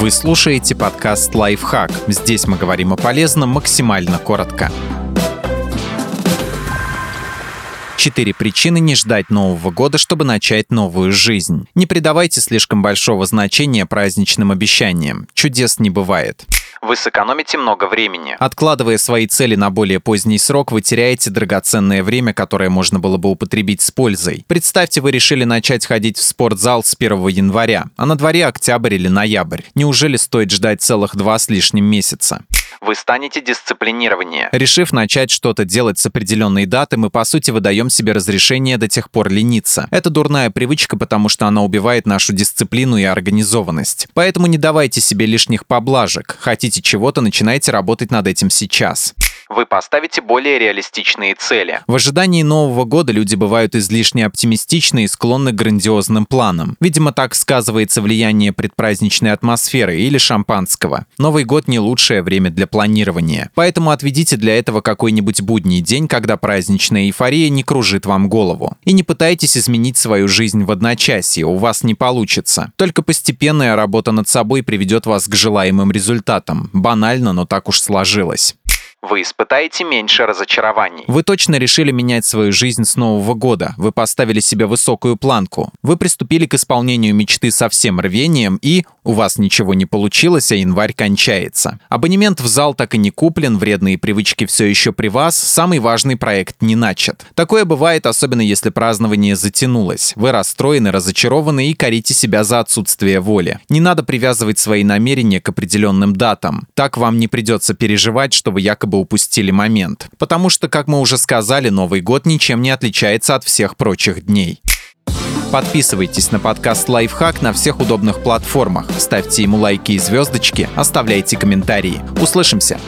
Вы слушаете подкаст «Лайфхак». Здесь мы говорим о полезном максимально коротко. Четыре причины не ждать Нового года, чтобы начать новую жизнь. Не придавайте слишком большого значения праздничным обещаниям. Чудес не бывает вы сэкономите много времени. Откладывая свои цели на более поздний срок, вы теряете драгоценное время, которое можно было бы употребить с пользой. Представьте, вы решили начать ходить в спортзал с 1 января, а на дворе октябрь или ноябрь. Неужели стоит ждать целых два с лишним месяца? Вы станете дисциплинированнее. Решив начать что-то делать с определенной даты, мы по сути выдаем себе разрешение до тех пор лениться. Это дурная привычка, потому что она убивает нашу дисциплину и организованность. Поэтому не давайте себе лишних поблажек. Хотите чего-то, начинайте работать над этим сейчас вы поставите более реалистичные цели. В ожидании Нового года люди бывают излишне оптимистичны и склонны к грандиозным планам. Видимо, так сказывается влияние предпраздничной атмосферы или шампанского. Новый год не лучшее время для планирования. Поэтому отведите для этого какой-нибудь будний день, когда праздничная эйфория не кружит вам голову. И не пытайтесь изменить свою жизнь в одночасье, у вас не получится. Только постепенная работа над собой приведет вас к желаемым результатам. Банально, но так уж сложилось вы испытаете меньше разочарований. Вы точно решили менять свою жизнь с Нового года. Вы поставили себе высокую планку. Вы приступили к исполнению мечты со всем рвением и у вас ничего не получилось, а январь кончается. Абонемент в зал так и не куплен, вредные привычки все еще при вас, самый важный проект не начат. Такое бывает, особенно если празднование затянулось. Вы расстроены, разочарованы и корите себя за отсутствие воли. Не надо привязывать свои намерения к определенным датам. Так вам не придется переживать, что вы якобы упустили момент. Потому что, как мы уже сказали, Новый год ничем не отличается от всех прочих дней. Подписывайтесь на подкаст «Лайфхак» на всех удобных платформах, ставьте ему лайки и звездочки, оставляйте комментарии. Услышимся!